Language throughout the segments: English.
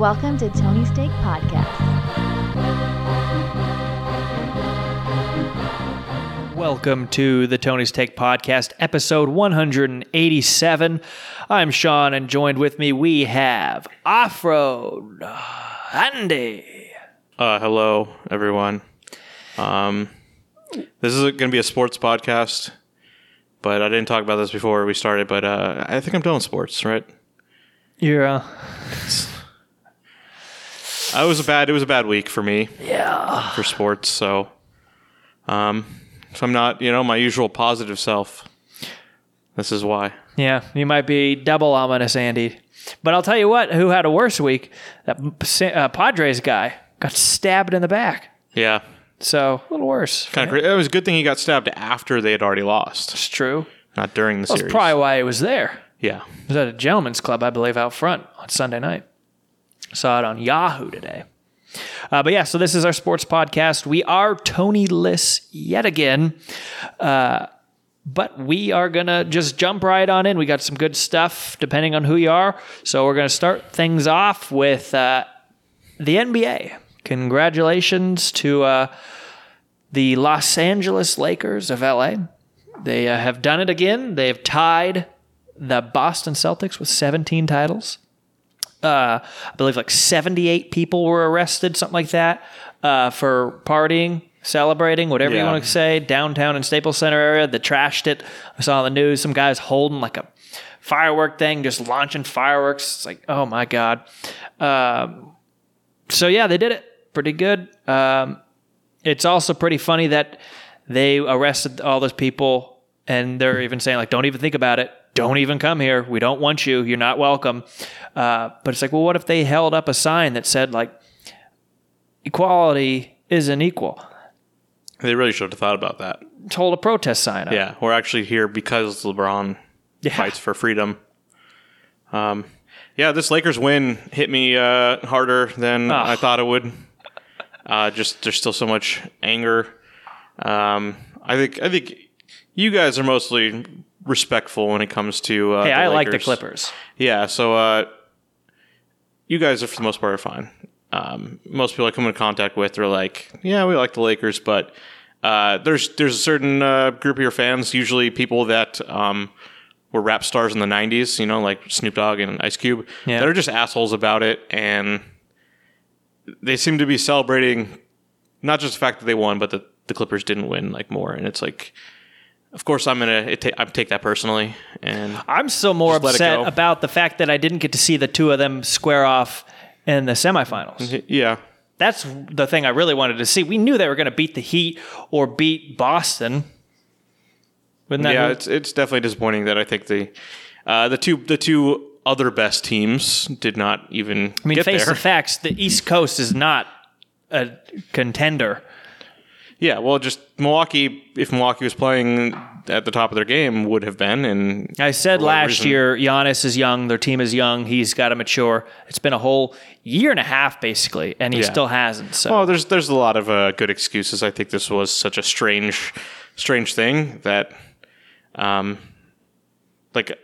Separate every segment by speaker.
Speaker 1: Welcome to Tony's Take Podcast.
Speaker 2: Welcome to the Tony's Take Podcast, episode 187. I'm Sean, and joined with me we have Off Road Andy.
Speaker 3: Uh, hello, everyone. Um, this is going to be a sports podcast, but I didn't talk about this before we started. But uh, I think I'm doing sports, right?
Speaker 2: You're, uh,
Speaker 3: I was a bad. It was a bad week for me
Speaker 2: yeah.
Speaker 3: for sports. So, um, if I'm not, you know, my usual positive self, this is why.
Speaker 2: Yeah, you might be double ominous, Andy. But I'll tell you what, who had a worse week? That uh, Padres guy got stabbed in the back.
Speaker 3: Yeah,
Speaker 2: So, a little worse.
Speaker 3: kind of. It was a good thing he got stabbed after they had already lost,
Speaker 2: It's true.
Speaker 3: not during the
Speaker 2: That's
Speaker 3: series.
Speaker 2: That's probably why he was there.
Speaker 3: yeah.
Speaker 2: It was at a gentleman's club, I believe, out front on Sunday night. Saw it on Yahoo today. Uh, but yeah, so this is our sports podcast. We are Tony Liss yet again. Uh, but we are going to just jump right on in. We got some good stuff depending on who you are. So we're going to start things off with uh, the NBA. Congratulations to uh, the Los Angeles Lakers of LA. They uh, have done it again. They have tied the Boston Celtics with 17 titles. Uh, I believe like 78 people were arrested, something like that, uh, for partying, celebrating, whatever you want to say, downtown in Staples Center area. They trashed it. I saw on the news some guys holding like a firework thing, just launching fireworks. It's like, oh my God. Um, so yeah, they did it pretty good. Um, it's also pretty funny that they arrested all those people and they're even saying like don't even think about it don't even come here we don't want you you're not welcome uh, but it's like well what if they held up a sign that said like equality isn't equal
Speaker 3: They really should have thought about that.
Speaker 2: Told a protest sign up
Speaker 3: Yeah, we're actually here because LeBron
Speaker 2: Yeah.
Speaker 3: fights for freedom. Um, yeah, this Lakers win hit me uh, harder than
Speaker 2: Ah.
Speaker 3: I thought it would. Uh, just there's still so much anger. Um, I think I think you guys are mostly respectful when it comes to. Uh,
Speaker 2: hey i like the clippers
Speaker 3: Yeah, so uh, you guys are for the most part are fine. Um, most people I come in contact with are like, yeah, we like the Lakers, but uh, there's there's a certain uh, group of your fans, usually people that um, were rap stars in the '90s, you know, like Snoop Dogg and Ice Cube,
Speaker 2: Yeah.
Speaker 3: that are just assholes about it, and they seem to be celebrating not just the fact that they won, but that the Clippers didn't win, like more, and it's like. Of course, I'm gonna it ta- I take that personally, and
Speaker 2: i'm still more
Speaker 3: Just let it
Speaker 2: upset about the fact that i didn't get to see the two of them square off in the semifinals
Speaker 3: yeah,
Speaker 2: That's the thing I really wanted to see. We knew they were going to beat the Heat or beat Boston.
Speaker 3: Yeah,
Speaker 2: who-
Speaker 3: it's it's definitely disappointing that I think the uh, the two the two other best teams did not even
Speaker 2: I mean,
Speaker 3: get
Speaker 2: face
Speaker 3: there.
Speaker 2: the facts. The East Coast is not a contender.
Speaker 3: Yeah, well, just Milwaukee. If Milwaukee was playing at the top of their game, would have been. And
Speaker 2: I said last
Speaker 3: reason?
Speaker 2: year, Giannis is young. Their team is young. He's got to mature. It's been a whole year and a half, basically, and he
Speaker 3: Yeah.
Speaker 2: still hasn't. So
Speaker 3: well, there's there's a lot of uh, good excuses. I think this was such a strange strange thing that, um, like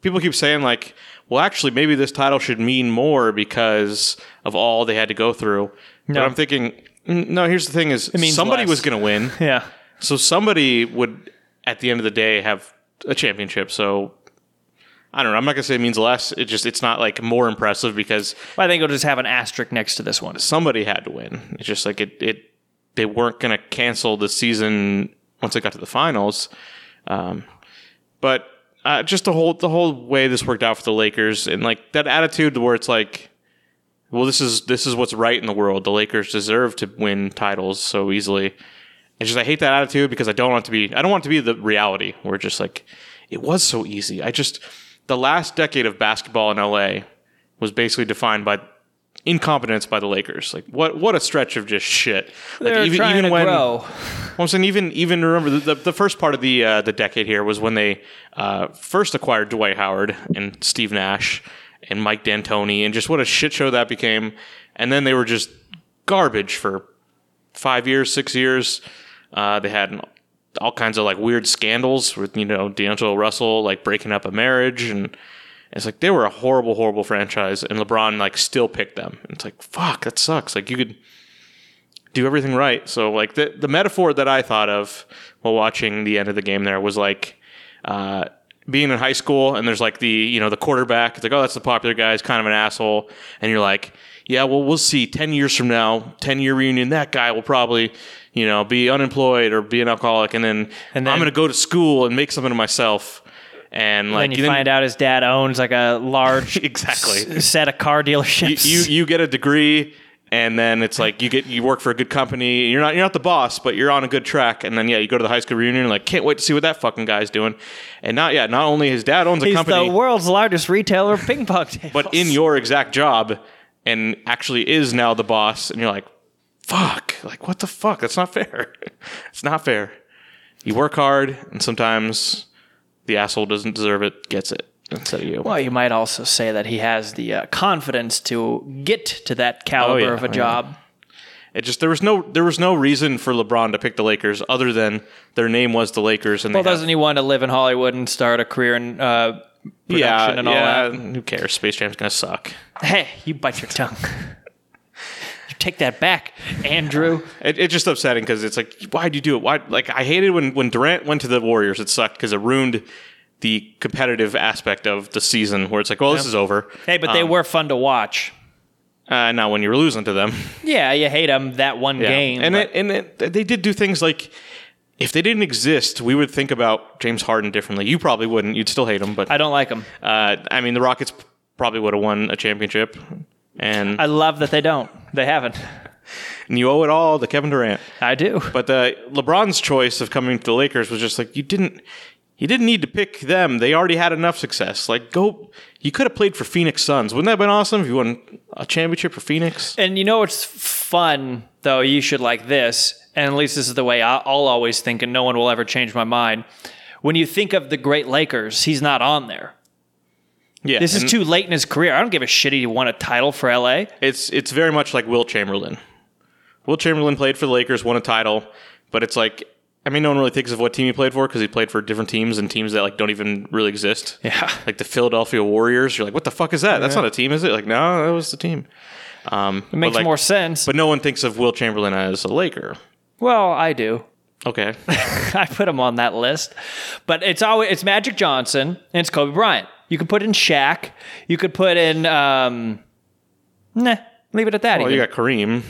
Speaker 3: people keep saying like, well, actually, maybe this title should mean more because of all they had to go through.
Speaker 2: No.
Speaker 3: But I'm thinking. No, here's the thing: is
Speaker 2: means
Speaker 3: somebody
Speaker 2: less.
Speaker 3: was going to win.
Speaker 2: yeah,
Speaker 3: So somebody would, at the end of the day, have a championship. So I don't know. I'm not gonna say it means less. It just it's not like more impressive because
Speaker 2: I think we'll just have an asterisk next to this one.
Speaker 3: somebody had to win. It's just like it. It they weren't gonna cancel the season once they got to the finals. Um, but uh, just the whole the whole way this worked out for the Lakers and like that attitude where it's like. Well, this is this is what's right in the world. The Lakers deserve to win titles so easily. It's just I hate that attitude because I don't want it to be I don't want it to be the reality where just like it was so easy. I just the last decade of basketball in LA was basically defined by incompetence by the Lakers. Like what what a stretch of just shit. Like
Speaker 2: They're trying to grow.
Speaker 3: well, I'm saying even even remember the, the, the first part of the uh, the decade here was when they uh, first acquired Dwight Howard and Steve Nash and Mike D'Antoni and just what a shit show that became. And then they were just garbage for five years, six years. Uh, they had all kinds of like weird scandals with you know D'Angelo Russell like breaking up a marriage and It's like they were a horrible, horrible franchise, and LeBron like still picked them. It's like fuck, that sucks. Like you could do everything right. So like the the metaphor that I thought of while watching the end of the game there was like uh, being in high school and there's like the you know the quarterback. It's like oh that's the popular guy. He's kind of an asshole, and you're like yeah well we'll see ten years from now, ten year reunion. That guy will probably you know be unemployed or be an alcoholic, and then,
Speaker 2: And then-
Speaker 3: I'm gonna go to school and make something of myself. And like
Speaker 2: Then you find out his dad owns like a large
Speaker 3: Exactly.
Speaker 2: s- set of car
Speaker 3: you,
Speaker 2: dealerships.
Speaker 3: you you get a degree and then it's like you get you work for a good company you're not you're not the boss but you're on a good track. And then yeah you go to the high school reunion and like can't wait to see what that fucking guy's doing. And not yeah not only his dad owns a
Speaker 2: He's
Speaker 3: company
Speaker 2: the world's largest retailer of ping pong tables.
Speaker 3: but in your exact job and actually is now the boss and you're like fuck like what the fuck? That's not fair. It's not fair. You work hard and sometimes the asshole doesn't deserve it gets it instead of you
Speaker 2: Well, you might also say that he has the uh, confidence to get to that caliber
Speaker 3: Oh, yeah,
Speaker 2: of a
Speaker 3: yeah.
Speaker 2: job.
Speaker 3: It just there was no there was no reason for LeBron to pick the Lakers other than their name was the Lakers and
Speaker 2: Well,
Speaker 3: they
Speaker 2: doesn't he want to live in Hollywood and start a career in uh, production
Speaker 3: yeah
Speaker 2: and all
Speaker 3: yeah,
Speaker 2: that?
Speaker 3: Who cares? Space Jam's gonna suck.
Speaker 2: Hey, you bite your tongue. you take that back, Andrew.
Speaker 3: It, it's just upsetting because it's like why'd you do it? Why like I hated when when Durant went to the Warriors. It sucked because it ruined the competitive aspect of the season where it's like well this is over.
Speaker 2: Hey, but they
Speaker 3: Um,
Speaker 2: were fun to watch.
Speaker 3: uh, now when you were losing to them.
Speaker 2: Yeah, you hate them that one
Speaker 3: Yeah.
Speaker 2: game.
Speaker 3: and it, and it, they did do things like. If they didn't exist, we would think about James Harden differently. You probably wouldn't. You'd still hate him, but
Speaker 2: I don't like them.
Speaker 3: Uh, I mean, the Rockets probably would have won a championship, and,
Speaker 2: I love that they don't. They haven't.
Speaker 3: and you owe it all to Kevin Durant.
Speaker 2: I do.
Speaker 3: But uh, LeBron's choice of coming to the Lakers was just like you didn't, you didn't need to pick them. They already had enough success. Like go, you could have played for Phoenix Suns. Wouldn't that have been awesome if you won a championship for Phoenix?
Speaker 2: And you know what's fun though? You should like this, and at least this is the way I'll always think, and no one will ever change my mind. When you think of the great Lakers, he's not on there.
Speaker 3: Yeah,
Speaker 2: This is too late in his career. I don't give a shit he won a title for LA.
Speaker 3: It's it's very much like Wilt Chamberlain. Wilt Chamberlain played for the Lakers, won a title, but it's like. I mean, no one really thinks of what team he played for because he played for different teams and teams that like don't even really exist.
Speaker 2: Yeah.
Speaker 3: like the Philadelphia Warriors. You're like, what the fuck is that? That's not a team, is it? Like, no, that was the team. Um,
Speaker 2: It makes
Speaker 3: like,
Speaker 2: more sense.
Speaker 3: But no one thinks of Wilt Chamberlain as a Laker.
Speaker 2: well, I do.
Speaker 3: Okay,
Speaker 2: I put him on that list. But it's always it's Magic Johnson and it's Kobe Bryant. You could put in Shaq. You could put in um Nah, leave it at that.
Speaker 3: well,
Speaker 2: even.
Speaker 3: you got Kareem.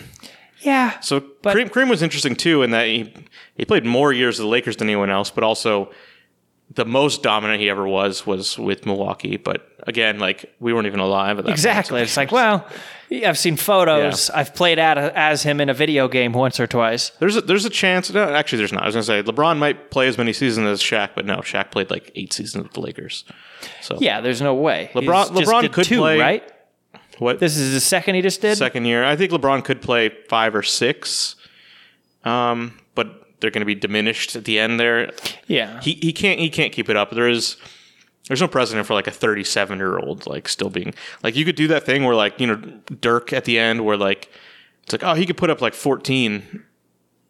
Speaker 2: Yeah.
Speaker 3: So
Speaker 2: But-
Speaker 3: Kareem, Kareem was interesting too in that he he played more years with the Lakers than anyone else, but also the most dominant he ever was was with Milwaukee. But again, like we weren't even alive at that. point, so-
Speaker 2: Exactly. It's like, well, I've seen photos. I've played at as him in a video game once or twice.
Speaker 3: There's a, there's a chance. No, actually, there's not. I was gonna say LeBron might play as many seasons as Shaq, but no, Shaq played like eight seasons with the Lakers. So
Speaker 2: Yeah, there's no way.
Speaker 3: LeBron-
Speaker 2: He's
Speaker 3: LeBron could
Speaker 2: two,
Speaker 3: play-
Speaker 2: right?
Speaker 3: What
Speaker 2: This is the second he just did.
Speaker 3: second year? I think LeBron could play five or six, um, but they're going to be diminished at the end there.
Speaker 2: Yeah.
Speaker 3: He he can't he can't keep it up. There is there's no precedent for like a 37 year old like still being like you could do that thing where like you know Dirk at the end where like it's like oh he could put up like 14.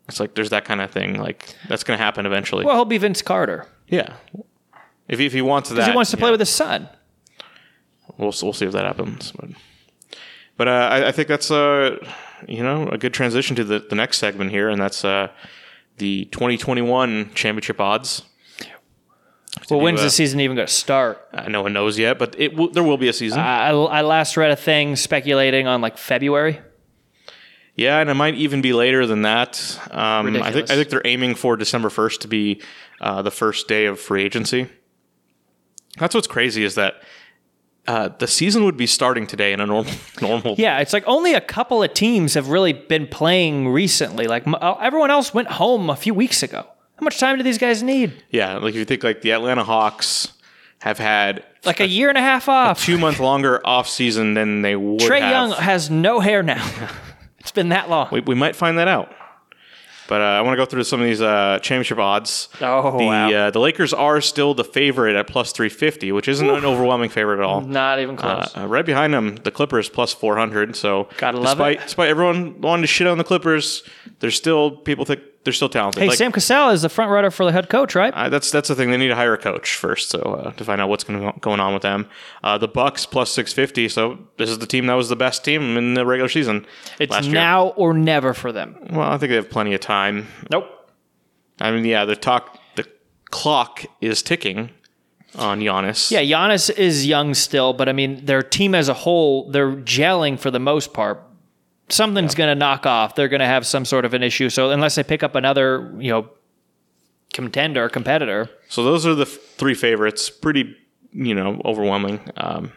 Speaker 3: It's like there's that kind of thing like that's going to happen eventually.
Speaker 2: well, he'll be Vince Carter
Speaker 3: yeah. If he, if he wants that,
Speaker 2: he wants to play
Speaker 3: yeah.
Speaker 2: with his son.
Speaker 3: we'll we'll see if that happens. But, but uh, I, I think that's uh you know a good transition to the, the next segment here, and that's uh the 2021 championship odds.
Speaker 2: Well,
Speaker 3: do,
Speaker 2: when's
Speaker 3: uh,
Speaker 2: the season even going to start?
Speaker 3: Uh, no one knows yet, but it will, there will be a season.
Speaker 2: I, I last read a thing speculating on like February.
Speaker 3: yeah, and it might even be later than that. Um, I think. I think they're aiming for December 1st to be uh, the first day of free agency. That's what's crazy is that. Uh, the season would be starting today in a normal normal
Speaker 2: Yeah, it's like only a couple of teams have really been playing recently. Like uh, everyone else went home a few weeks ago. How much time do these guys need?
Speaker 3: Yeah, like if you think like the Atlanta Hawks have had
Speaker 2: Like a year and a half off.
Speaker 3: two month longer off season than they would Trae.
Speaker 2: Young has no hair now. it's been that long.
Speaker 3: We, we might find that out. But uh, I want to go through some of these uh, championship odds.
Speaker 2: Oh,
Speaker 3: the
Speaker 2: wow.
Speaker 3: uh, the Lakers are still the favorite at plus three fifty, which isn't an overwhelming favorite at all.
Speaker 2: Not even
Speaker 3: Uh,
Speaker 2: close.
Speaker 3: uh, right behind them, the Clippers plus four hundred. So
Speaker 2: Gotta love
Speaker 3: despite
Speaker 2: it.
Speaker 3: despite everyone wanting to shit on the Clippers, there's still people think they're still talented.
Speaker 2: Hey,
Speaker 3: Like,
Speaker 2: Sam Cassell is the front runner for the head coach, right?
Speaker 3: uh, that's that's the thing. They need to hire a coach first, so uh, to find out what's going going on with them. Uh, the Bucks plus six fifty. So this is the team that was the best team in the regular season.
Speaker 2: it's now or never for them.
Speaker 3: Well, I think they have plenty of time.
Speaker 2: Nope.
Speaker 3: I mean, yeah, the talk, the clock is ticking on Giannis.
Speaker 2: Yeah, Giannis is young still, but I mean, their team as a whole, they're gelling for the most part. Something's going to knock off. They're going to have some sort of an issue. So unless they pick up another, you know, contender, competitor,
Speaker 3: So those are the f- three favorites. Pretty, you know, overwhelming. Um,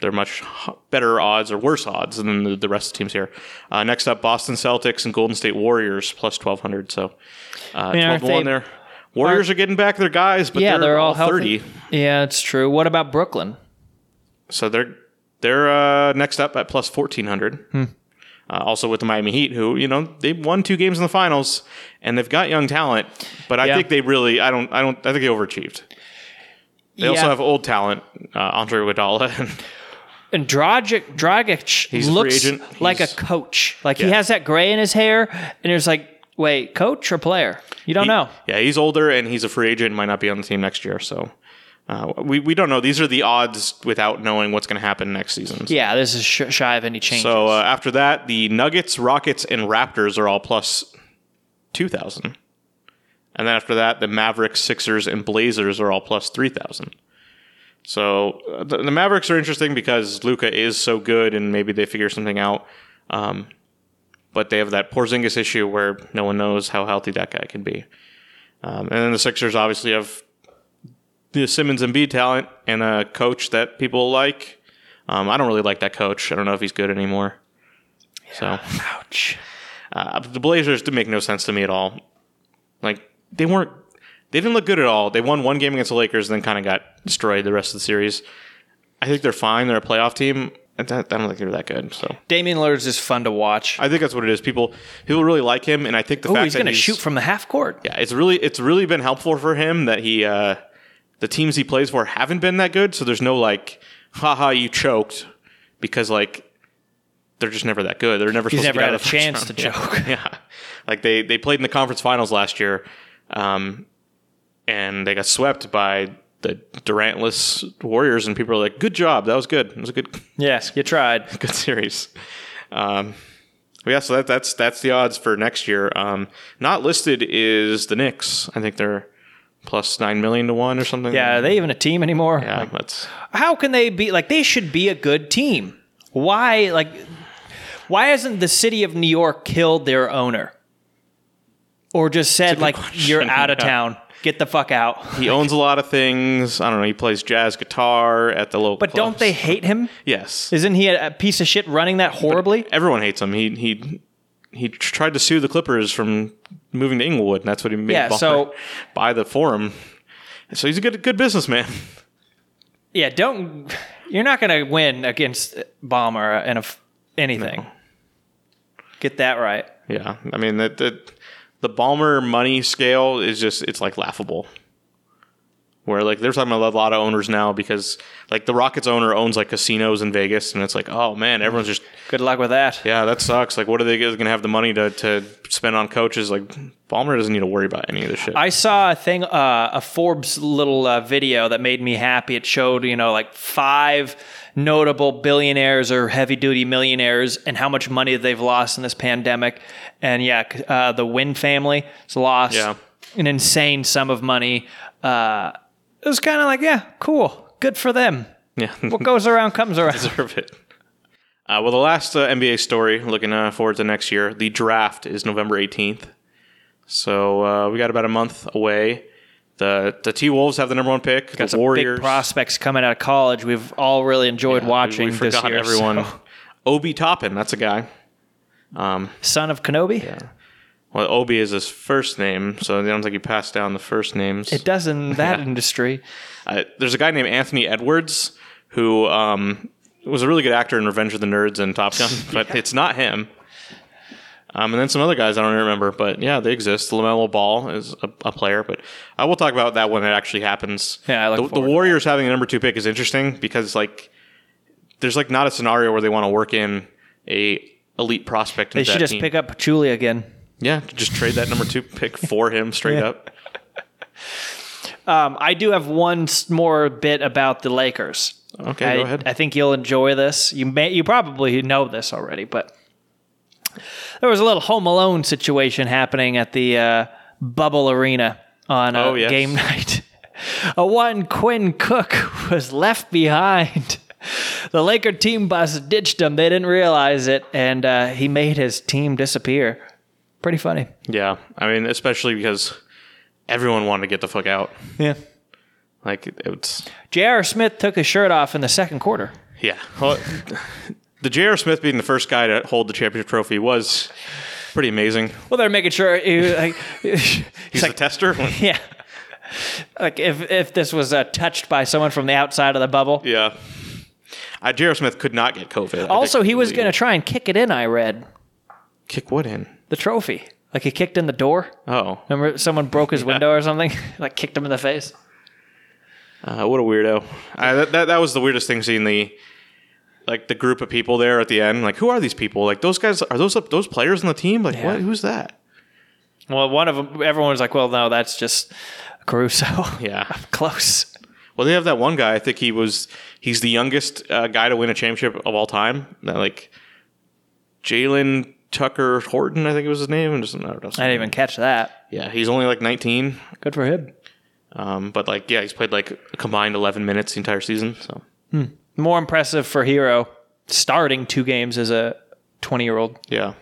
Speaker 3: they're much better odds or worse odds than the, the rest of the teams here. Uh, next up, Boston Celtics and Golden State Warriors plus twelve hundred. So uh,
Speaker 2: mean,
Speaker 3: twelve one there. Warriors are getting back their guys, but
Speaker 2: yeah,
Speaker 3: they're,
Speaker 2: they're, all,
Speaker 3: all
Speaker 2: healthy.
Speaker 3: thirty.
Speaker 2: Yeah, it's true. What about Brooklyn?
Speaker 3: So they're they're uh, next up at plus fourteen hundred.
Speaker 2: Hmm.
Speaker 3: Uh, also with the Miami Heat, who you know they won two games in the finals, and they've got young talent, but I
Speaker 2: Yeah.
Speaker 3: think they really I don't I don't I think they overachieved. They also have old talent, uh, Andre Iguodala, and
Speaker 2: And Dragic, Dragic
Speaker 3: He's a
Speaker 2: looks
Speaker 3: agent.
Speaker 2: like a coach. Like he has that gray in his hair, and it's like, wait, coach or player? You don't know.
Speaker 3: yeah, he's older and he's a free agent, might not be on the team next year. So uh, we we don't know. These are the odds without knowing what's going to happen next season.
Speaker 2: Yeah, this is sh- shy of any changes.
Speaker 3: So uh, after that, the Nuggets, Rockets, and Raptors are all plus two thousand, and then after that, the Mavericks, Sixers, and Blazers are all plus three thousand. So uh, the, the Mavericks are interesting because Luka is so good, and maybe they figure something out. Um, but they have that Porzingis issue where no one knows how healthy that guy can be. Um, and then the Sixers obviously have the Simmons and B talent and a coach that people like. Um, I don't really like that coach. I don't know if he's good anymore. So
Speaker 2: Ouch.
Speaker 3: uh, the Blazers did make no sense to me at all. Like they weren't, they didn't look good at all. They won one game against the Lakers, and then kind of got destroyed the rest of the series. I think they're fine. They're a playoff team. I don't think they're that good. So
Speaker 2: Damian Lillard's just fun to watch.
Speaker 3: I think that's what it is. People people really like him, and I think the
Speaker 2: Oh,
Speaker 3: fact
Speaker 2: he's going to shoot from the half court.
Speaker 3: yeah, it's really it's really been helpful for him that he uh, the teams he plays for haven't been that good. So there's no like, haha, you choked because like they're just never that good. They're never
Speaker 2: He's
Speaker 3: supposed
Speaker 2: never
Speaker 3: to
Speaker 2: had
Speaker 3: get
Speaker 2: a chance
Speaker 3: round.
Speaker 2: to
Speaker 3: Yeah.
Speaker 2: choke.
Speaker 3: Yeah, like they they played in the conference finals last year, um, and they got swept by the Durantless Warriors, and people are like, "Good job, that was good. It was a good
Speaker 2: Yes, you tried.
Speaker 3: good series." Um, yeah, so that, that's that's the odds for next year. Um, not listed is the Knicks. I think they're plus nine million to one or something.
Speaker 2: Yeah, are they even a team anymore?
Speaker 3: yeah,
Speaker 2: Like,
Speaker 3: that's
Speaker 2: how can they be like they should be a good team? Why like why hasn't the city of New York killed their owner? Or just said like you're out of
Speaker 3: yeah.
Speaker 2: town. Get the fuck out.
Speaker 3: he owns a lot of things. I don't know. He plays jazz guitar at the local.
Speaker 2: But don't they hate him?
Speaker 3: Yes,
Speaker 2: Isn't he a, a piece of shit running that horribly?
Speaker 3: everyone hates him. He he he tried to sue the Clippers from moving to Inglewood, and that's what he made.
Speaker 2: Yeah, so-
Speaker 3: buy the forum. So he's a good good businessman.
Speaker 2: Yeah, don't. You're not going to win against Ballmer and a f anything. Get that right.
Speaker 3: Yeah, I mean the the, the Ballmer money scale is just it's like laughable. Where like they're talking about a lot of owners now because like the Rockets owner owns like casinos in Vegas, and it's like oh man, everyone's just
Speaker 2: Good luck with that.
Speaker 3: yeah that sucks. Like what are they going to have the money to to spend on coaches? Like Ballmer doesn't need to worry about any of this shit.
Speaker 2: I saw a thing, uh, a Forbes little uh, video that made me happy. It showed, you know, like five notable billionaires or heavy duty millionaires and how much money they've lost in this pandemic. And yeah, uh, the Wynn family has lost
Speaker 3: Yeah.
Speaker 2: an insane sum of money. Uh, it was kind of like, yeah, cool, good for them.
Speaker 3: yeah,
Speaker 2: What goes around comes around.
Speaker 3: deserve it. Uh, well, the last uh, NBA story, looking uh, forward to next year, the draft is November 18th. So uh, we got about a month away. The the T Wolves have the number one pick.
Speaker 2: Got
Speaker 3: the
Speaker 2: some
Speaker 3: Warriors.
Speaker 2: big prospects coming out of college. We've all really enjoyed
Speaker 3: we-
Speaker 2: watching
Speaker 3: we,
Speaker 2: this
Speaker 3: forgot
Speaker 2: year.
Speaker 3: everyone.
Speaker 2: so-
Speaker 3: Obi Toppin, that's a guy.
Speaker 2: Son of Kenobi.
Speaker 3: Well, Obi is his first name, so it sounds like he passed down the first names.
Speaker 2: It does in that industry.
Speaker 3: Uh, there's a guy named Anthony Edwards who um, was a really good actor in Revenge of the Nerds and Top Gun, but it's not him. Um, and then some other guys I don't remember, but yeah, they exist. Lamelo Ball is a, a player, but I will talk about that when it actually happens.
Speaker 2: Yeah, I look
Speaker 3: the, the Warriors having a number two pick is interesting because like there's like not a scenario where they want to work in a elite prospect.
Speaker 2: They should just pick up Pachulia again.
Speaker 3: Yeah, just trade that number two pick for him straight
Speaker 2: Yeah.
Speaker 3: up.
Speaker 2: Um, I do have one s- more bit about the Lakers.
Speaker 3: Okay,
Speaker 2: I,
Speaker 3: go ahead.
Speaker 2: I think you'll enjoy this. You may, you probably know this already, but there was a little Home Alone situation happening at the uh, Bubble Arena on uh,
Speaker 3: Oh, yes.
Speaker 2: game night. A one Quinn Cook was left behind. The Laker team bus ditched him. They didn't realize it, and uh, he made his team disappear. Pretty funny.
Speaker 3: Yeah, I mean, especially because everyone wanted to get the fuck out.
Speaker 2: Yeah.
Speaker 3: Like it, it's
Speaker 2: J.R. Smith took his shirt off in the second quarter.
Speaker 3: yeah. Well, the J.R. Smith being the first guy to hold the championship trophy was pretty amazing.
Speaker 2: Well, they're making sure. He, like,
Speaker 3: He's the
Speaker 2: like,
Speaker 3: tester.
Speaker 2: yeah. Like if if this was uh, touched by someone from the outside of the bubble.
Speaker 3: yeah. Uh, J.R. Smith could not get COVID.
Speaker 2: Also, he was going to try and kick it in. I read
Speaker 3: kick what in?
Speaker 2: the trophy. Like he kicked in the door.
Speaker 3: Oh,
Speaker 2: Remember, someone broke his window or something. like kicked him in the face.
Speaker 3: Uh, what a weirdo! I, that, that that was the weirdest thing seeing the like the group of people there at the end. Like, who are these people? Like, those guys are those those players on the team? Like,
Speaker 2: Yeah.
Speaker 3: what? Who's that?
Speaker 2: Well, one of them. Everyone was like, "Well, no, that's just Caruso."
Speaker 3: Yeah.
Speaker 2: close.
Speaker 3: Well, they have that one guy. I think he was he's the youngest uh, guy to win a championship of all time. That like Jalen Tucker Horton, I think it was his name. And just I don't know.
Speaker 2: I didn't even catch that.
Speaker 3: Yeah, he's only like 19.
Speaker 2: Good for him.
Speaker 3: Um, but like, yeah, he's played like a combined 11 minutes the entire season. So
Speaker 2: More impressive for Herro starting two games as a twenty-year-old.
Speaker 3: yeah,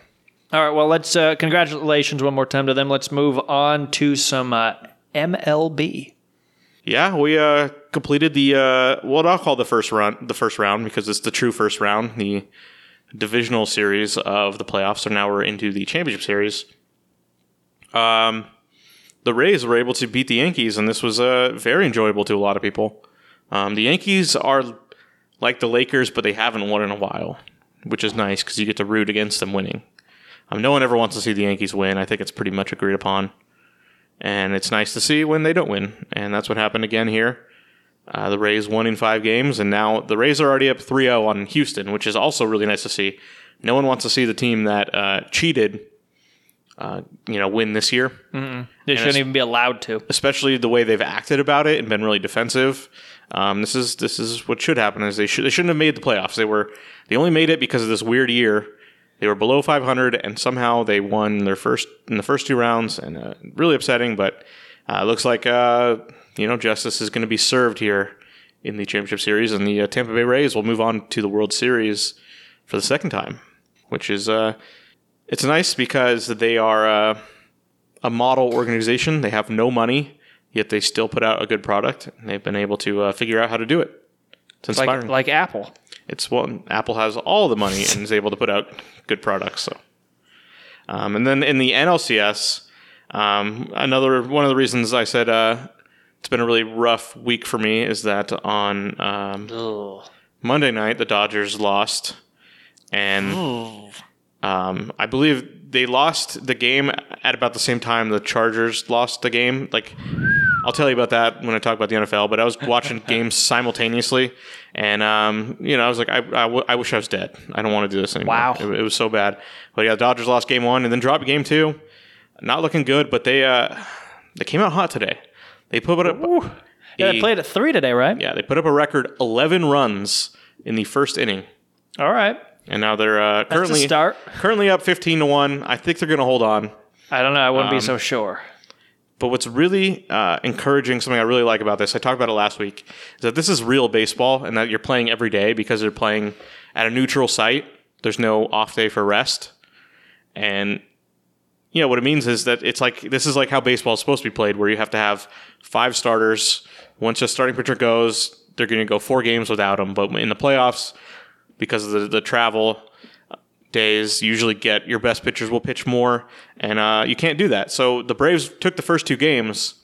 Speaker 2: All right, well, let's uh, congratulations one more time to them. Let's move on to some uh, MLB.
Speaker 3: Yeah, we uh, completed the uh, what I'll call the first round, the first round because it's the true first round, the divisional series of the playoffs. So now we're into the championship series. Um, the Rays were able to beat the Yankees, and this was uh, very enjoyable to a lot of people. Um, the Yankees are like the Lakers, but they haven't won in a while, which is nice because you get to root against them winning. Um, no one ever wants to see the Yankees win. I think it's pretty much agreed upon and it's nice to see when they don't win. And that's what happened again here. Uh, the Rays won in five games, and now the Rays are already up 3 0 on Houston, which is also really nice to see. No one wants to see the team that uh, cheated, uh, you know, win this year,
Speaker 2: They shouldn't
Speaker 3: it's-
Speaker 2: even be allowed to.
Speaker 3: especially the way they've acted about it and been really defensive. Um, this is this is what should happen. Is they should they shouldn't have made the playoffs. They were they only made it because of this weird year. They were below 500, and somehow they won their first in the first two rounds, and uh, really upsetting. But uh, it looks like uh, you know justice is going to be served here in the championship series, and the uh, Tampa Bay Rays will move on to the World Series for the second time, which is uh, it's nice because they are uh, a model organization. They have no money, yet they still put out a good product, and they've been able to uh, figure out how to do it. It's inspiring.
Speaker 2: Like like Apple.
Speaker 3: It's well, Apple has all the money and is able to put out good products. So, um, and then in the NLCS, um, another one of the reasons I said uh, it's been a really rough week for me is that on um, Monday night the Dodgers lost, and um, I believe they lost the game at about the same time the Chargers lost the game. Like I'll tell you about that when I talk about the NFL. But I was watching games simultaneously, and um, you know, I was like, I, I, w- I wish I was dead. I don't want to do this anymore.
Speaker 2: Wow.
Speaker 3: it, it was so bad. But yeah, the Dodgers lost game one and then dropped game two. Not looking good, but they uh, they came out hot today. They put up.
Speaker 2: Yeah,
Speaker 3: a-
Speaker 2: they played at three today, right?
Speaker 3: yeah, they put up a record eleven runs in the first inning,
Speaker 2: All right.
Speaker 3: and now they're uh, currently
Speaker 2: start.
Speaker 3: currently up fifteen to one. I think they're going to hold on.
Speaker 2: I don't know. I wouldn't
Speaker 3: Um,
Speaker 2: be so sure.
Speaker 3: But what's really uh, encouraging, something I really like about this, I talked about it last week, is that this is real baseball and that you're playing every day because they're playing at a neutral site. There's no off day for rest. And, you know, what it means is that it's like this is like how baseball is supposed to be played, where you have to have five starters. Once a starting pitcher goes, they're going to go four games without them. But in the playoffs, because of the, the travel, days usually get your best pitchers will pitch more, and uh, you can't do that. So the Braves took the first two games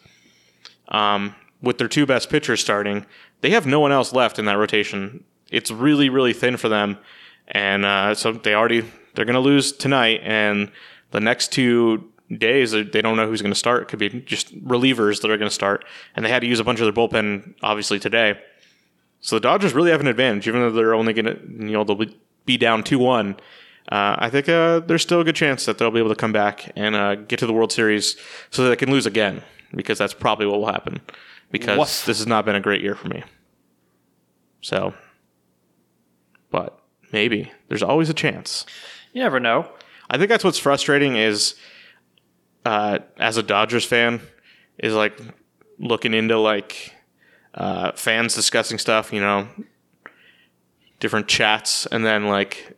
Speaker 3: um, with their two best pitchers starting. They have no one else left in that rotation. It's really really thin for them, and uh, so they already they're going to lose tonight, and the next two days they don't know who's going to start. It could be just relievers that are going to start, and they had to use a bunch of their bullpen obviously today. So the Dodgers really have an advantage, even though they're only going to, you know, they'll be- down 2 1. uh, I think uh, there's still a good chance that they'll be able to come back and uh, get to the World Series so that they can lose again because that's probably what will happen because
Speaker 2: Woof.
Speaker 3: this has not been a great year for me. So, but maybe there's always a chance.
Speaker 2: You never know.
Speaker 3: I think that's what's frustrating is uh, as a Dodgers fan is like looking into like uh, fans discussing stuff, you know, different chats, and then like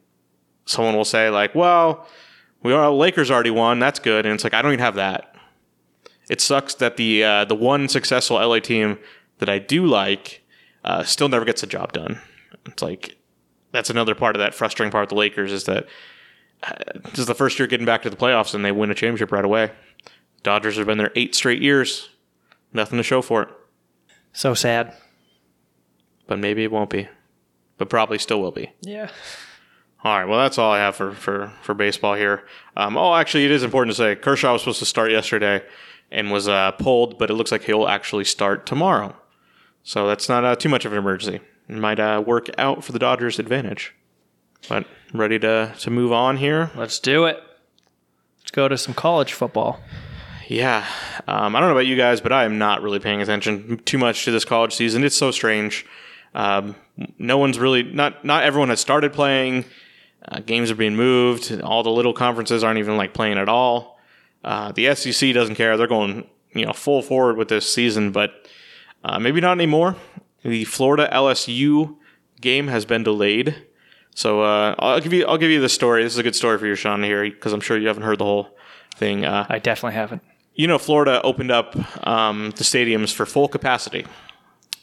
Speaker 3: someone will say like, "Well, we are Lakers already won. That's good," and it's like I don't even have that. It sucks that the uh, the one successful LA team that I do like uh, still never gets the job done. It's like that's another part of that frustrating part of the Lakers is that this is the first year getting back to the playoffs and they win a championship right away. Dodgers have been there eight straight years. Nothing to show for it.
Speaker 2: So sad.
Speaker 3: But maybe it won't be. But probably still will be.
Speaker 2: Yeah.
Speaker 3: All right. Well, that's all I have for for, for baseball here. Um, oh, actually, it is important to say Kershaw was supposed to start yesterday and was uh, pulled, but it looks like he'll actually start tomorrow. So that's not uh, too much of an emergency. It might uh, work out for the Dodgers' advantage. But ready to to move on here.
Speaker 2: Let's do it. Let's go to some college football.
Speaker 3: Yeah. Um, I don't know about you guys, but I am not really paying attention too much to this college season. It's so strange. Um, no one's really not not everyone has started playing. Uh, games are being moved. All the little conferences aren't even like playing at all. Uh, the SEC doesn't care. They're going you know full forward with this season, but uh, maybe not anymore. The Florida LSU game has been delayed. So uh, I'll give you I'll give you the story. This is a good story for you, Sean, here because I'm sure you haven't heard the whole thing. Uh,
Speaker 2: I definitely haven't.
Speaker 3: you know, Florida opened up um, the stadiums for full capacity.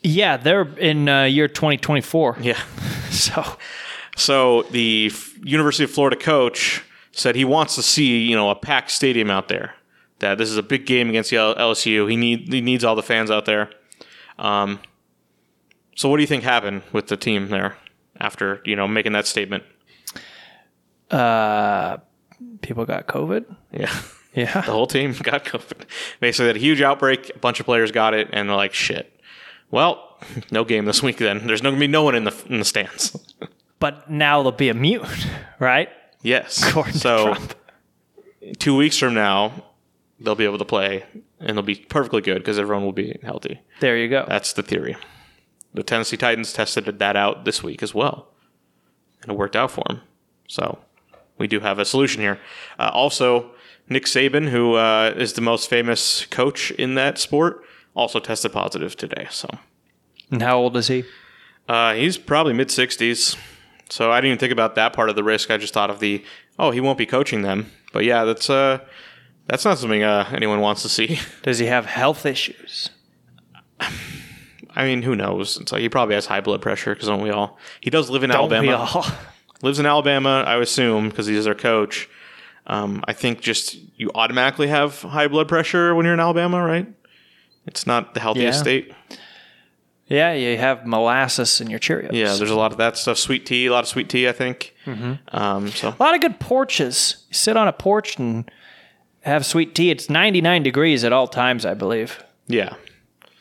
Speaker 2: Yeah, they're in uh, year 2024.
Speaker 3: Yeah.
Speaker 2: So
Speaker 3: So the F- University of Florida coach said he wants to see you know a packed stadium out there. That this is a big game against the L- LSU. He need he needs all the fans out there. Um, so what do you think happened with the team there after you know making that statement?
Speaker 2: uh, people got COVID.
Speaker 3: Yeah.
Speaker 2: Yeah.
Speaker 3: The whole team got COVID. Basically, had a huge outbreak. A bunch of players got it, and they're like, "Shit." Well, no game this week. Then there's no gonna be no one in the in the stands.
Speaker 2: But now they'll be immune, right?
Speaker 3: Yes.
Speaker 2: According
Speaker 3: so two weeks from now, they'll be able to play, and they'll be perfectly good because everyone will be healthy.
Speaker 2: There you go.
Speaker 3: That's the theory. The Tennessee Titans tested that out this week as well, and it worked out for them. So we do have a solution here. Uh, also, Nick Saban, who uh, is the most famous coach in that sport, also tested positive today. So
Speaker 2: And how old is he?
Speaker 3: uh, he's probably mid sixties. So I didn't even think about that part of the risk. I just thought of the oh, he won't be coaching them. But yeah, that's uh, that's not something uh, anyone wants to see.
Speaker 2: Does he have health issues?
Speaker 3: I mean, who knows? It's like he probably has high blood pressure because don't we all? He does live in
Speaker 2: Don't
Speaker 3: Alabama.
Speaker 2: we all?
Speaker 3: lives in Alabama, I assume, because he's their coach. Um, I think just you automatically have high blood pressure when you're in Alabama, right? It's not the healthiest
Speaker 2: Yeah.
Speaker 3: state.
Speaker 2: Yeah, you have molasses in your Cheerios.
Speaker 3: Yeah, there's a lot of that stuff. Sweet tea, a lot of sweet tea, I think. Um, so
Speaker 2: a lot of good porches. You sit on a porch and have sweet tea. It's 99 degrees at all times, I believe.
Speaker 3: yeah.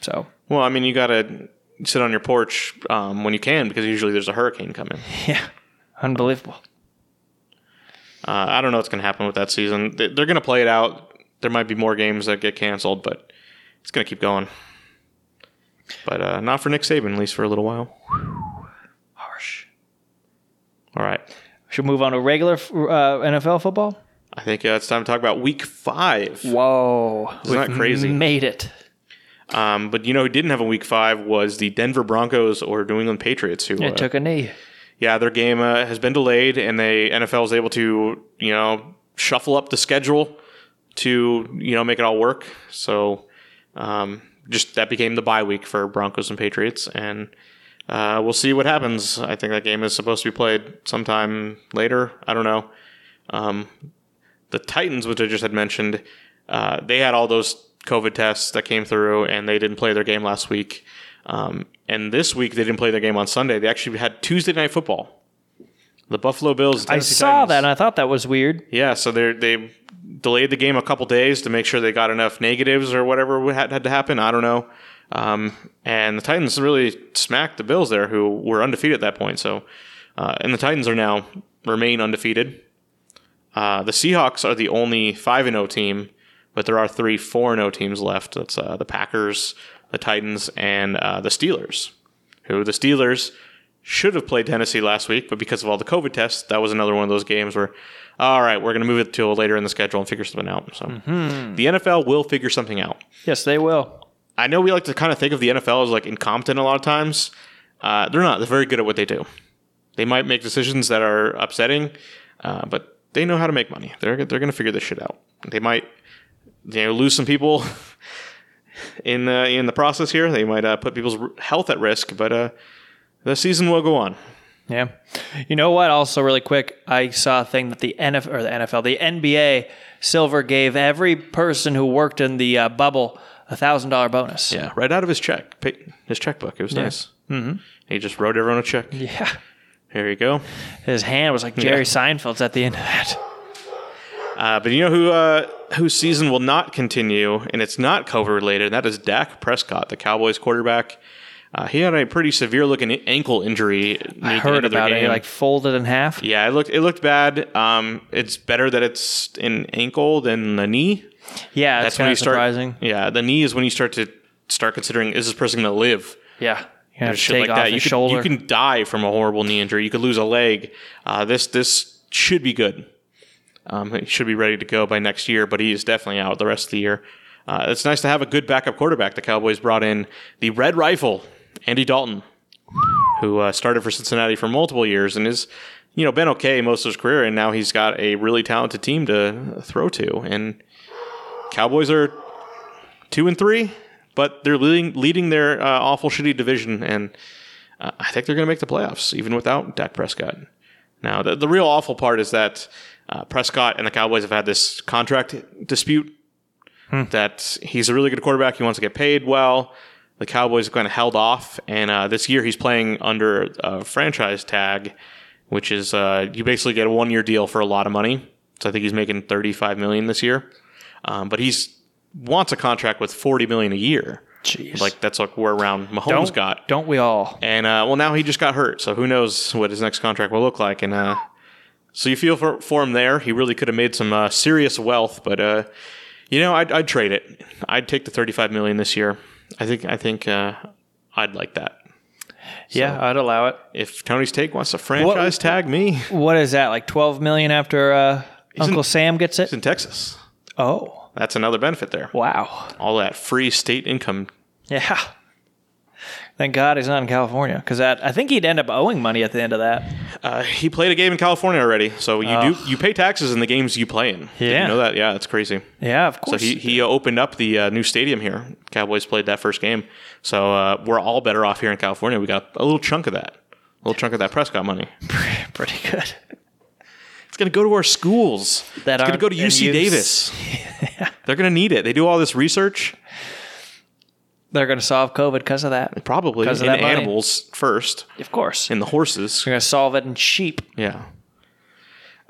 Speaker 2: So,
Speaker 3: Well, I mean, you gotta sit on your porch um, when you can because usually there's a hurricane coming.
Speaker 2: yeah, unbelievable.
Speaker 3: Uh, I don't know what's gonna happen with that season. They- They're gonna play it out. There might be more games that get canceled, but it's gonna keep going. But uh, not for Nick Saban, at least for a little while.
Speaker 2: Harsh.
Speaker 3: All right.
Speaker 2: Should we move on to regular uh, NFL football?
Speaker 3: I think uh, it's time to talk about week five.
Speaker 2: Whoa.
Speaker 3: Isn't that crazy?
Speaker 2: Made it.
Speaker 3: Um, but you know who didn't have a week five was the Denver Broncos or New England Patriots, who uh,
Speaker 2: took a knee.
Speaker 3: yeah, their game uh, has been delayed, and the NFL was able to you know shuffle up the schedule to you know make it all work. So um, just that became the bye week for Broncos and Patriots, and uh, we'll see what happens. I think that game is supposed to be played sometime later. I don't know. Um, the Titans, which I just had mentioned, uh, they had all those COVID tests that came through, and they didn't play their game last week. Um, and this week they didn't play their game on Sunday. They actually had Tuesday night football. The Buffalo Bills.
Speaker 2: I saw
Speaker 3: Titans.
Speaker 2: that and I thought that was weird.
Speaker 3: Yeah, so they they delayed the game a couple days to make sure they got enough negatives or whatever had, had to happen. I don't know. Um, and the Titans really smacked the Bills there, who were undefeated at that point. So, uh, and the Titans are now remain undefeated. Uh, the Seahawks are the only 5 and 0 team, but there are three 4 0 teams left. That's uh, the Packers, the Titans, and uh, the Steelers. Who the Steelers should have played Tennessee last week, but because of all the COVID tests, that was another one of those games where, all right, we're going to move it till later in the schedule and figure something out. So the NFL will figure something out.
Speaker 2: Yes, they will.
Speaker 3: I know we like to kind of think of the NFL as like incompetent a lot of times. Uh, they're not. They're very good at what they do. They might make decisions that are upsetting, uh, but they know how to make money. They're they're going to figure this shit out. They might you know lose some people in uh, in the process here. They might uh, put people's health at risk, but uh, the season will go on.
Speaker 2: Yeah. You know what? Also, really quick, I saw a thing that the NFL or the NFL, the NBA, Silver gave every person who worked in the uh, bubble a thousand dollar bonus.
Speaker 3: Yeah, right out of his check, his checkbook. It was nice. Mm-hmm. He just wrote everyone a check.
Speaker 2: Yeah.
Speaker 3: Here you go.
Speaker 2: His hand was like Jerry Seinfeld's at the end of that.
Speaker 3: Uh, but you know who uh, whose season will not continue, and it's not COVID related. And that is Dak Prescott, the Cowboys quarterback. Uh, he had a pretty severe looking ankle injury.
Speaker 2: I heard
Speaker 3: end of their
Speaker 2: about it. He like folded in half.
Speaker 3: yeah, it looked it looked bad. Um, it's better that it's an ankle than the knee.
Speaker 2: Yeah,
Speaker 3: That's when you start.
Speaker 2: surprising.
Speaker 3: Yeah, the knee is when you start to start considering is this person going to live?
Speaker 2: Yeah. You have
Speaker 3: shit
Speaker 2: take
Speaker 3: like
Speaker 2: off
Speaker 3: that.
Speaker 2: his
Speaker 3: You could,
Speaker 2: shoulder.
Speaker 3: you can die from a horrible knee injury. You could lose a leg. Uh, this this should be good. Um, he should be ready to go by next year, but he is definitely out the rest of the year. Uh, it's nice to have a good backup quarterback. The Cowboys brought in the Red Rifle, Andy Dalton, who uh, started for Cincinnati for multiple years and is, you know, been okay most of his career, and now he's got a really talented team to throw to. And Cowboys are two and three, but they're leading leading their uh, awful shitty division, and uh, I think they're going to make the playoffs even without Dak Prescott. Now, the, the real awful part is that uh, Prescott and the Cowboys have had this contract dispute. That he's a really good quarterback. He wants to get paid well. The Cowboys have kind of held off, and uh, this year he's playing under a franchise tag, which is uh, you basically get a one year deal for a lot of money. So I think he's making thirty five million this year, um, but he's wants a contract with forty million a year.
Speaker 2: Jeez.
Speaker 3: Like that's like where around Mahomes
Speaker 2: don't,
Speaker 3: got.
Speaker 2: Don't we all?
Speaker 3: And uh, well, now he just got hurt, so who knows what his next contract will look like. And uh, so you feel for, for him there. He really could have made some uh, serious wealth, but uh, you know, I'd, I'd trade it. I'd take the thirty-five million this year. I think I think uh, I'd like that.
Speaker 2: Yeah, I'd allow it.
Speaker 3: If Tony's take wants to franchise tag me,
Speaker 2: What is that? Like twelve million after uh, Uncle
Speaker 3: in-
Speaker 2: Sam gets it?
Speaker 3: it's in Texas.
Speaker 2: Oh,
Speaker 3: That's another benefit there.
Speaker 2: wow.
Speaker 3: All that free state income.
Speaker 2: Yeah. Thank God he's not in California because that I think he'd end up owing money at the end of that.
Speaker 3: Uh, he played a game in California already, so you do you pay taxes in the games you play in. Did
Speaker 2: Yeah.
Speaker 3: you know that? Yeah, that's crazy.
Speaker 2: Yeah, of course.
Speaker 3: So he, he opened up the uh, new stadium here. Cowboys played that first game. So uh, we're all better off here in California. We got a little chunk of that. A little chunk of that Prescott money.
Speaker 2: pretty good.
Speaker 3: It's going to go to our schools.
Speaker 2: That
Speaker 3: it's going to go to UC. Davis. They're going to need it. They do all this research,
Speaker 2: They're going to solve COVID because of that.
Speaker 3: probably
Speaker 2: 'Cause of
Speaker 3: in
Speaker 2: that money.
Speaker 3: animals first,
Speaker 2: Of course.
Speaker 3: in the horses.
Speaker 2: They're going to solve it in sheep.
Speaker 3: Yeah.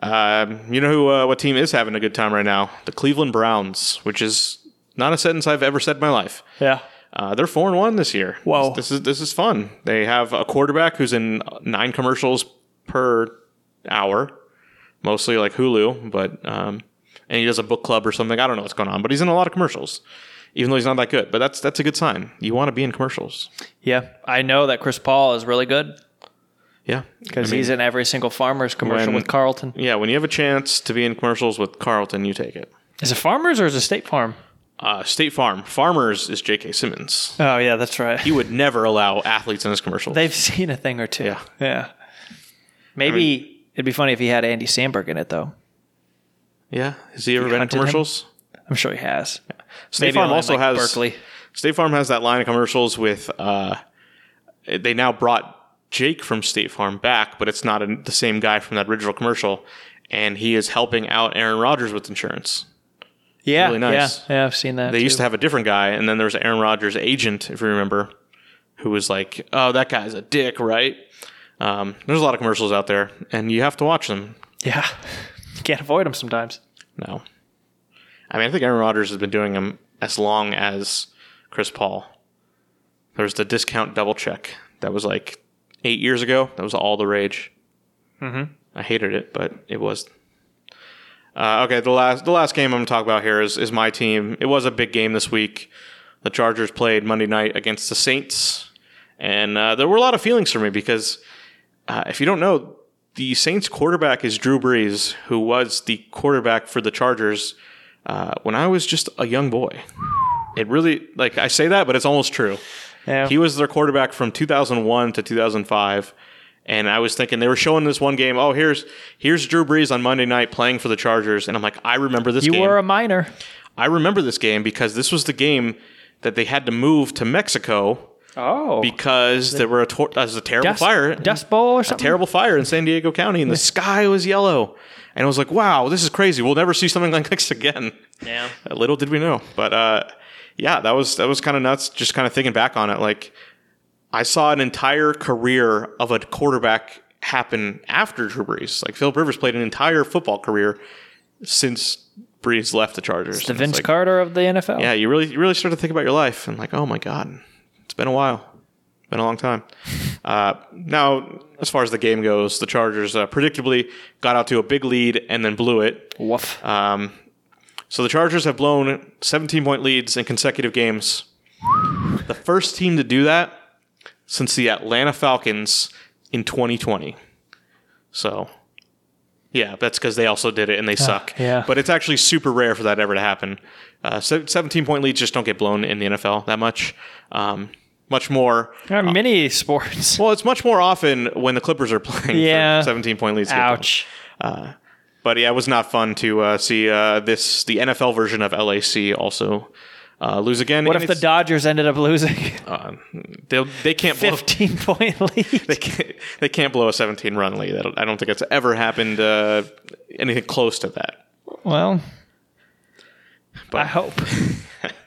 Speaker 3: Um, you know who? Uh, what team is having a good time right now? The Cleveland Browns, which is not a sentence I've ever said in my life.
Speaker 2: Yeah.
Speaker 3: Uh, they're four and one this year.
Speaker 2: Whoa.
Speaker 3: This is this is fun. They have a quarterback who's in nine commercials per hour, mostly like Hulu, but um, and he does a book club or something. I don't know what's going on, but he's in a lot of commercials, even though he's not that good. But that's that's a good sign. You want to be in commercials.
Speaker 2: Yeah. I know that Chris Paul is really good
Speaker 3: Yeah,
Speaker 2: because
Speaker 3: I mean,
Speaker 2: he's in every single Farmers commercial
Speaker 3: when-
Speaker 2: with Carlton.
Speaker 3: yeah. When you have a chance to be in commercials with Carlton, you take it.
Speaker 2: Is it Farmers or is it State Farm?
Speaker 3: Uh, State Farm Farmers is J.K. Simmons.
Speaker 2: Oh, yeah, that's right.
Speaker 3: He would never allow athletes in his commercials.
Speaker 2: They've seen a thing or two.
Speaker 3: Yeah.
Speaker 2: Yeah. Maybe it'd be funny if he had Andy Samberg in it, though.
Speaker 3: yeah, has he ever been in
Speaker 2: commercials? him? I'm sure he has.
Speaker 3: State
Speaker 2: Maybe
Speaker 3: Farm also
Speaker 2: like,
Speaker 3: has
Speaker 2: Berkeley.
Speaker 3: State Farm has that line of commercials with. Uh, they now brought Jake from State Farm back, but it's not a, the same guy from that original commercial, and he is helping out Aaron Rodgers with insurance.
Speaker 2: Yeah.
Speaker 3: really nice.
Speaker 2: Yeah. Yeah, I've seen that.
Speaker 3: They used to have a different guy, and then there was Aaron Rodgers' agent, if you remember, who was like, "Oh, that guy's a dick, right?" Um, there's a lot of commercials out there, and you have to watch them.
Speaker 2: Yeah. You can't avoid them sometimes.
Speaker 3: No, I mean, I think Aaron Rodgers has been doing them as long as Chris Paul. There was the discount double check that was like eight years ago. That was all the rage. Mm-hmm. I hated it, but it was. Uh, okay, the last the last game I'm going to talk about here is is my team. It was a big game this week. The Chargers played Monday night against the Saints, and uh, there were a lot of feelings for me because uh, if you don't know, the Saints quarterback is Drew Brees, who was the quarterback for the Chargers uh, when I was just a young boy. It really like I say that, but it's almost true.
Speaker 2: Yeah.
Speaker 3: He was their quarterback from 2001 to 2005. And I was thinking they were showing this one game. Oh, here's here's Drew Brees on Monday night playing for the Chargers, and I'm like, I remember this game.
Speaker 2: you
Speaker 3: game.
Speaker 2: were a minor.
Speaker 3: I remember this game because this was the game that they had to move to Mexico
Speaker 2: Oh.
Speaker 3: because there were a, tor- a terrible
Speaker 2: Dust,
Speaker 3: fire,
Speaker 2: Dust Bowl or
Speaker 3: a
Speaker 2: something?
Speaker 3: terrible fire in San Diego County, and the sky was yellow. And I was like, wow, this is crazy. We'll never see something like this again.
Speaker 2: Yeah.
Speaker 3: Little did we know, but uh, yeah, that was that was kind of nuts. Just kind of thinking back on it, like I saw an entire career of a quarterback happen after Drew Brees. Like Philip Rivers played an entire football career since Brees left the Chargers.
Speaker 2: The
Speaker 3: it's
Speaker 2: Vince
Speaker 3: like,
Speaker 2: Carter of the NFL.
Speaker 3: Yeah, you really you really start to think about your life and like, oh my god, been a while, been a long time. Uh, now, as far as the game goes, the Chargers uh, predictably got out to a big lead and then blew it.
Speaker 2: Woof.
Speaker 3: Um, so the Chargers have blown 17 point leads in consecutive games. The first team to do that since the Atlanta Falcons in 2020. So, yeah, that's because they also did it and they suck.
Speaker 2: yeah.
Speaker 3: But it's actually super rare for that ever to happen. Uh, 17 point leads just don't get blown in the NFL that much. Um, much more.
Speaker 2: Uh, mini sports.
Speaker 3: Well, it's much more often when the Clippers are playing.
Speaker 2: Yeah.
Speaker 3: 17 point leads.
Speaker 2: Ouch.
Speaker 3: But yeah, it was not fun to uh, see uh, this the NFL version of LAC also uh, lose again.
Speaker 2: What if the Dodgers ended up losing?
Speaker 3: they they can't blow
Speaker 2: 15 point lead.
Speaker 3: they can't, they can't blow a 17 run lead. That'll- I don't think it's ever happened uh, anything close to that.
Speaker 2: Well,
Speaker 3: But
Speaker 2: I hope.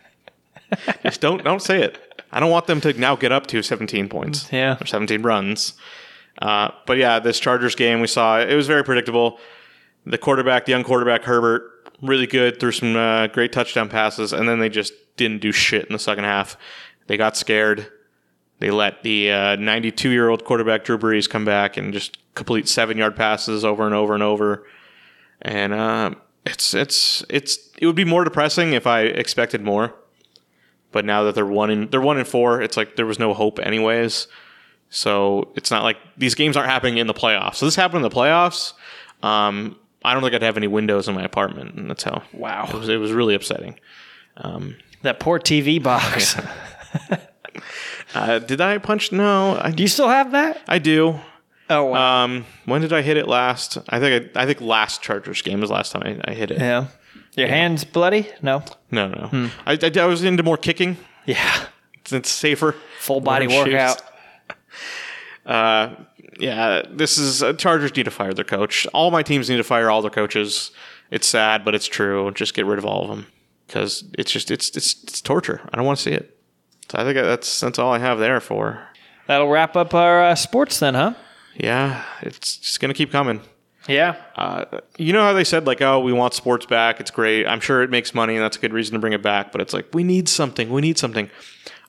Speaker 3: just don't don't say it. I don't want them to now get up to 17 points.
Speaker 2: Yeah.
Speaker 3: or 17 runs. Uh, but yeah, this Chargers game we saw it was very predictable. The quarterback, the young quarterback Herbert, really good, threw some uh, great touchdown passes, and then they just didn't do shit in the second half. They got scared. They let the 92 year old quarterback Drew Brees come back and just complete seven yard passes over and over and over. And uh, it's it's it's it would be more depressing if I expected more. But now that they're one in they're one in four, it's like there was no hope anyways. So it's not like these games aren't happening in the playoffs. So this happened in the playoffs. Um, I don't think I'd have any windows in my apartment, and that's how.
Speaker 2: Wow.
Speaker 3: It was, it was really upsetting.
Speaker 2: That poor TV box.
Speaker 3: Uh, did I punch? No, I,
Speaker 2: Do you still have that?
Speaker 3: I do.
Speaker 2: Oh, wow.
Speaker 3: Um, when did I hit it last? I think I, I think last Chargers game was the last time I, I hit it.
Speaker 2: yeah. Your hands bloody? No.
Speaker 3: No, no. I, I, I was into more kicking.
Speaker 2: Yeah.
Speaker 3: It's, it's safer.
Speaker 2: Full body workout.
Speaker 3: Uh, yeah, this is uh, Chargers need to fire their coach. All my teams need to fire all their coaches. It's sad, but it's true. Just get rid of all of them because it's just it's it's it's torture. I don't want to see it. So I think that's that's all I have there for.
Speaker 2: That'll wrap up our uh, sports then, huh?
Speaker 3: Yeah, it's just gonna keep coming.
Speaker 2: Yeah.
Speaker 3: Uh, you know how they said like, oh, we want sports back. It's great. I'm sure it makes money, and that's a good reason to bring it back. But it's like we need something. We need something.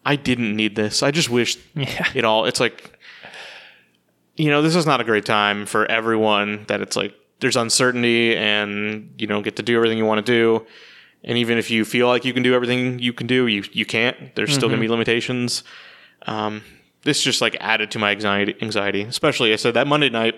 Speaker 3: I didn't need this. I just wish
Speaker 2: Yeah.
Speaker 3: it all. It's like, you know, this is not a great time for everyone. That it's like there's uncertainty, and you don't get to do everything you want to do. And even if you feel like you can do everything you can do, you you can't. There's still going to be limitations. Um, this just like added to my anxiety. Anxiety, especially I said that Monday night.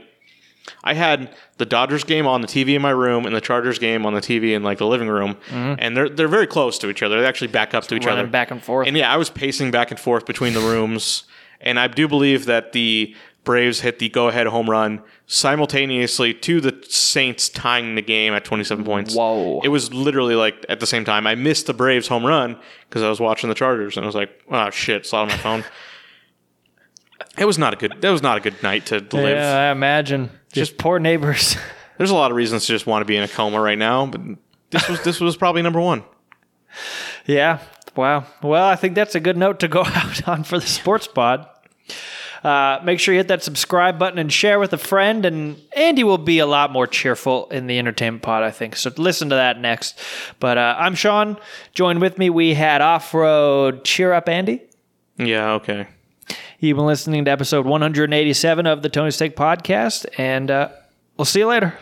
Speaker 3: I had the Dodgers game on the TV in my room and the Chargers game on the TV in like the living room, mm-hmm. and they're they're very close to each other. They actually back up to each other,
Speaker 2: back and forth.
Speaker 3: And yeah, I was pacing back and forth between the rooms, and I do believe that the Braves hit the go-ahead home run simultaneously to the Saints tying the game at 27 points.
Speaker 2: Whoa.
Speaker 3: It was literally like at the same time. I missed the Braves home run because I was watching the Chargers, and I was like, "Oh shit!" Saw on my phone. It was not a good. That was not a good night to live.
Speaker 2: Yeah, I imagine. Just poor neighbors.
Speaker 3: There's a lot of reasons to just want to be in a coma right now, but this was this was probably number one.
Speaker 2: yeah. Wow. Well, I think that's a good note to go out on for the sports pod. Uh, make sure you hit that subscribe button and share with a friend. And Andy will be a lot more cheerful in the entertainment pod, I think. So listen to that next. But uh, I'm Sean. Join with me. We had off road cheer up, Andy.
Speaker 3: Yeah. Okay.
Speaker 2: You've been listening to episode 187 of the Tony's Take Podcast, and uh, we'll see you later.